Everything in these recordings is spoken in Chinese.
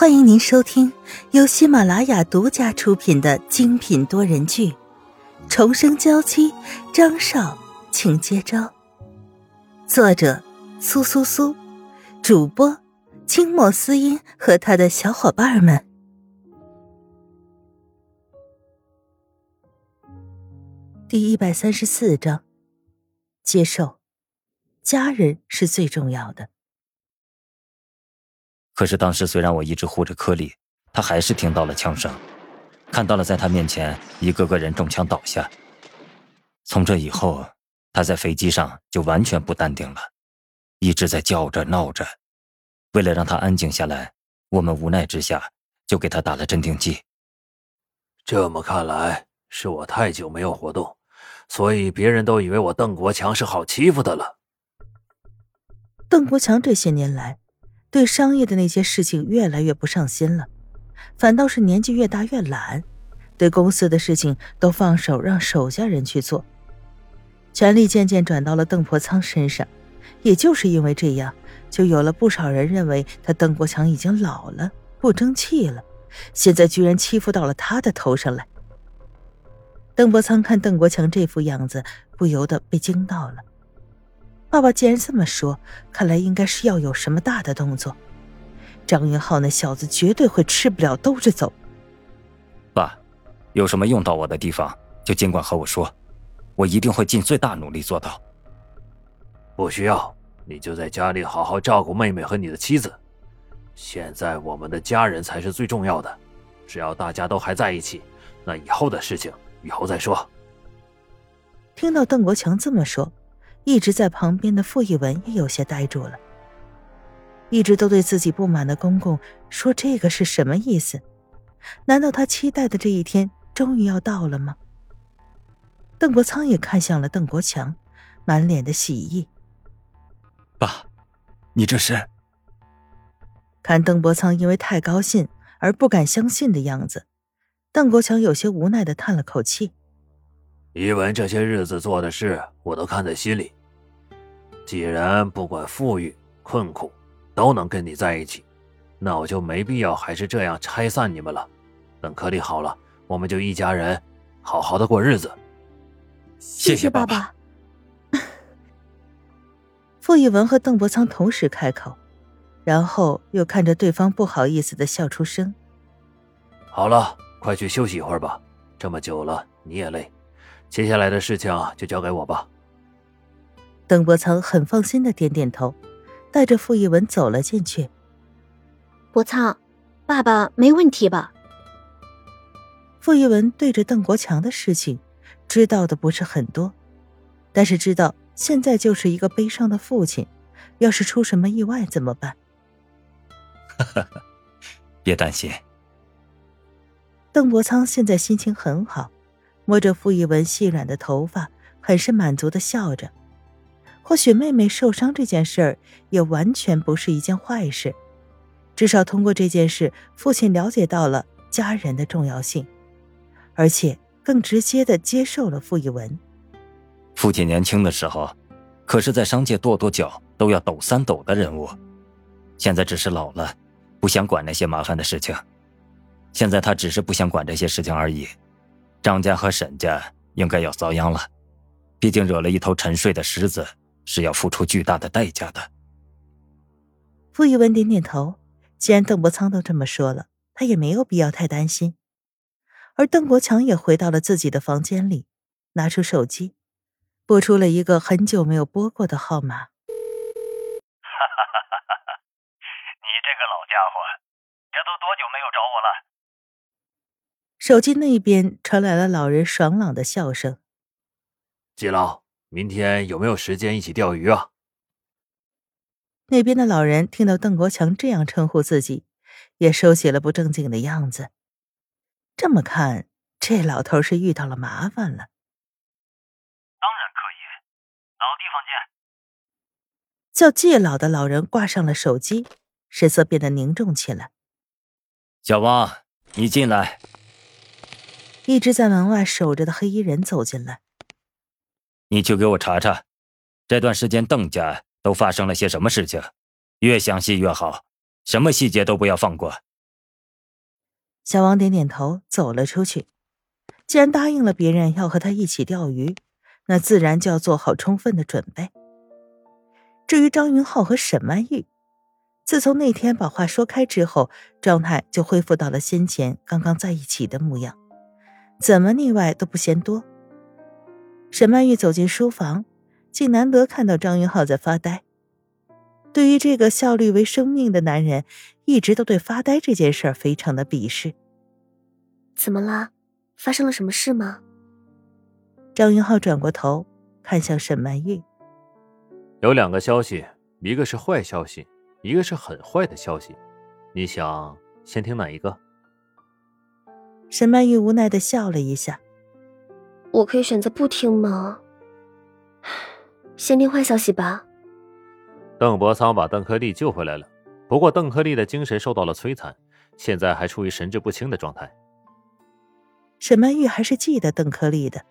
欢迎您收听由喜马拉雅独家出品的精品多人剧《重生娇妻》，张少，请接招。作者：苏苏苏，主播：清墨思音和他的小伙伴们。第一百三十四章，接受，家人是最重要的。可是当时虽然我一直护着柯里，他还是听到了枪声，看到了在他面前一个个人中枪倒下。从这以后，他在飞机上就完全不淡定了，一直在叫着闹着。为了让他安静下来，我们无奈之下就给他打了镇定剂。这么看来，是我太久没有活动，所以别人都以为我邓国强是好欺负的了。邓国强这些年来。对商业的那些事情越来越不上心了，反倒是年纪越大越懒，对公司的事情都放手让手下人去做，权力渐渐转到了邓伯仓身上。也就是因为这样，就有了不少人认为他邓国强已经老了，不争气了，现在居然欺负到了他的头上来。邓伯仓看邓国强这副样子，不由得被惊到了。爸爸既然这么说，看来应该是要有什么大的动作。张云浩那小子绝对会吃不了兜着走。爸，有什么用到我的地方，就尽管和我说，我一定会尽最大努力做到。不需要，你就在家里好好照顾妹妹和你的妻子。现在我们的家人才是最重要的，只要大家都还在一起，那以后的事情以后再说。听到邓国强这么说。一直在旁边的傅一文也有些呆住了。一直都对自己不满的公公说这个是什么意思？难道他期待的这一天终于要到了吗？邓国仓也看向了邓国强，满脸的喜意。爸，你这是？看邓伯仓因为太高兴而不敢相信的样子，邓国强有些无奈的叹了口气。一文这些日子做的事，我都看在心里。既然不管富裕困苦，都能跟你在一起，那我就没必要还是这样拆散你们了。等颗粒好了，我们就一家人，好好的过日子。谢谢爸爸。傅一文和邓伯仓同时开口，然后又看着对方，不好意思的笑出声。好了，快去休息一会儿吧，这么久了你也累，接下来的事情就交给我吧。邓伯苍很放心的点点头，带着傅一文走了进去。伯苍，爸爸没问题吧？傅一文对着邓国强的事情，知道的不是很多，但是知道现在就是一个悲伤的父亲，要是出什么意外怎么办？哈哈，别担心。邓伯苍现在心情很好，摸着傅一文细软的头发，很是满足的笑着。或许妹妹受伤这件事儿也完全不是一件坏事，至少通过这件事，父亲了解到了家人的重要性，而且更直接的接受了傅一文。父亲年轻的时候，可是在商界跺跺脚都要抖三抖的人物，现在只是老了，不想管那些麻烦的事情。现在他只是不想管这些事情而已。张家和沈家应该要遭殃了，毕竟惹了一头沉睡的狮子。是要付出巨大的代价的。傅一文点点头，既然邓伯苍都这么说了，他也没有必要太担心。而邓国强也回到了自己的房间里，拿出手机，拨出了一个很久没有拨过的号码。哈哈哈哈哈！你这个老家伙，这都多久没有找我了？手机那边传来了老人爽朗的笑声。季老。明天有没有时间一起钓鱼啊？那边的老人听到邓国强这样称呼自己，也收起了不正经的样子。这么看，这老头是遇到了麻烦了。当然可以，老地方见。叫季老的老人挂上了手机，神色变得凝重起来。小王，你进来。一直在门外守着的黑衣人走进来。你去给我查查，这段时间邓家都发生了些什么事情，越详细越好，什么细节都不要放过，小王点点头，走了出去。既然答应了别人要和他一起钓鱼，那自然就要做好充分的准备。至于张云浩和沈曼玉，自从那天把话说开之后，状态就恢复到了先前刚刚在一起的模样，怎么腻歪都不嫌多。沈曼玉走进书房，竟难得看到张云浩在发呆。对于这个效率为生命的男人，一直都对发呆这件事儿非常的鄙视。怎么了？发生了什么事吗？张云浩转过头，看向沈曼玉。有两个消息，一个是坏消息，一个是很坏的消息。你想先听哪一个？沈曼玉无奈的笑了一下。我可以选择不听吗？先听坏消息吧。邓伯苍把邓克利救回来了，不过邓克利的精神受到了摧残，现在还处于神志不清的状态。沈曼玉还是记得邓克利的，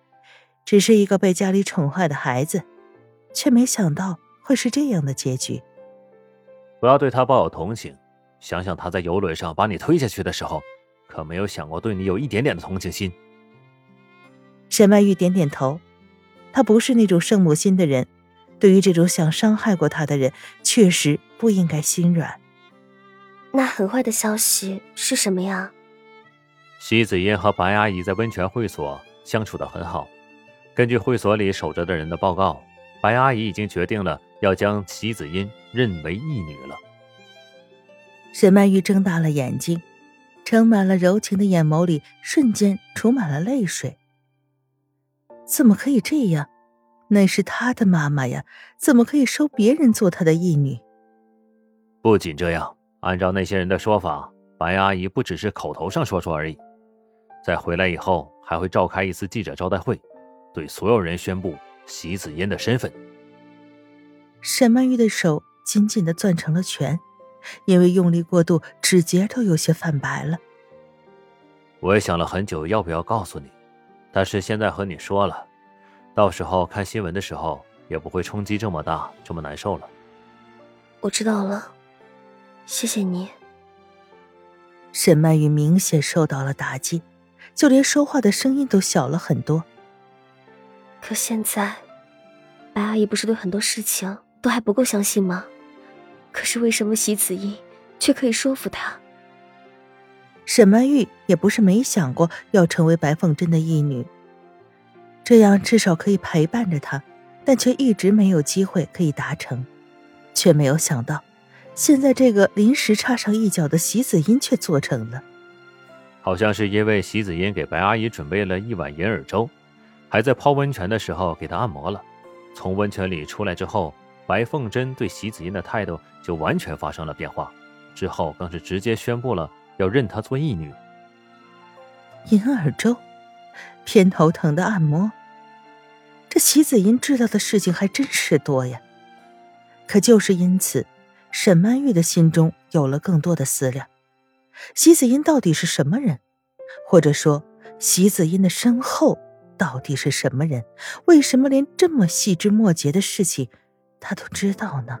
只是一个被家里宠坏的孩子，却没想到会是这样的结局。不要对他抱有同情，想想他在游轮上把你推下去的时候，可没有想过对你有一点点的同情心。沈曼玉点点头，她不是那种圣母心的人，对于这种想伤害过她的人，确实不应该心软。那很坏的消息是什么呀？席子英和白阿姨在温泉会所相处的很好。根据会所里守着的人的报告，白阿姨已经决定了要将席子英认为义女了。沈曼玉睁大了眼睛，盛满了柔情的眼眸里瞬间充满了泪水。怎么可以这样？那是他的妈妈呀，怎么可以收别人做他的义女？不仅这样，按照那些人的说法，白阿姨不只是口头上说说而已，在回来以后还会召开一次记者招待会，对所有人宣布席子嫣的身份。沈曼玉的手紧紧的攥成了拳，因为用力过度，指节都有些泛白了。我也想了很久，要不要告诉你。但是现在和你说了，到时候看新闻的时候也不会冲击这么大，这么难受了。我知道了，谢谢你。沈曼玉明显受到了打击，就连说话的声音都小了很多。可现在，白阿姨不是对很多事情都还不够相信吗？可是为什么席子英却可以说服她？沈曼玉也不是没想过要成为白凤珍的义女，这样至少可以陪伴着她，但却一直没有机会可以达成，却没有想到，现在这个临时插上一脚的席子音却做成了。好像是因为席子音给白阿姨准备了一碗银耳粥，还在泡温泉的时候给她按摩了。从温泉里出来之后，白凤珍对席子音的态度就完全发生了变化，之后更是直接宣布了。要认她做义女。银耳粥，偏头疼的按摩。这席子英知道的事情还真是多呀。可就是因此，沈曼玉的心中有了更多的思量：席子英到底是什么人？或者说，席子英的身后到底是什么人？为什么连这么细枝末节的事情，他都知道呢？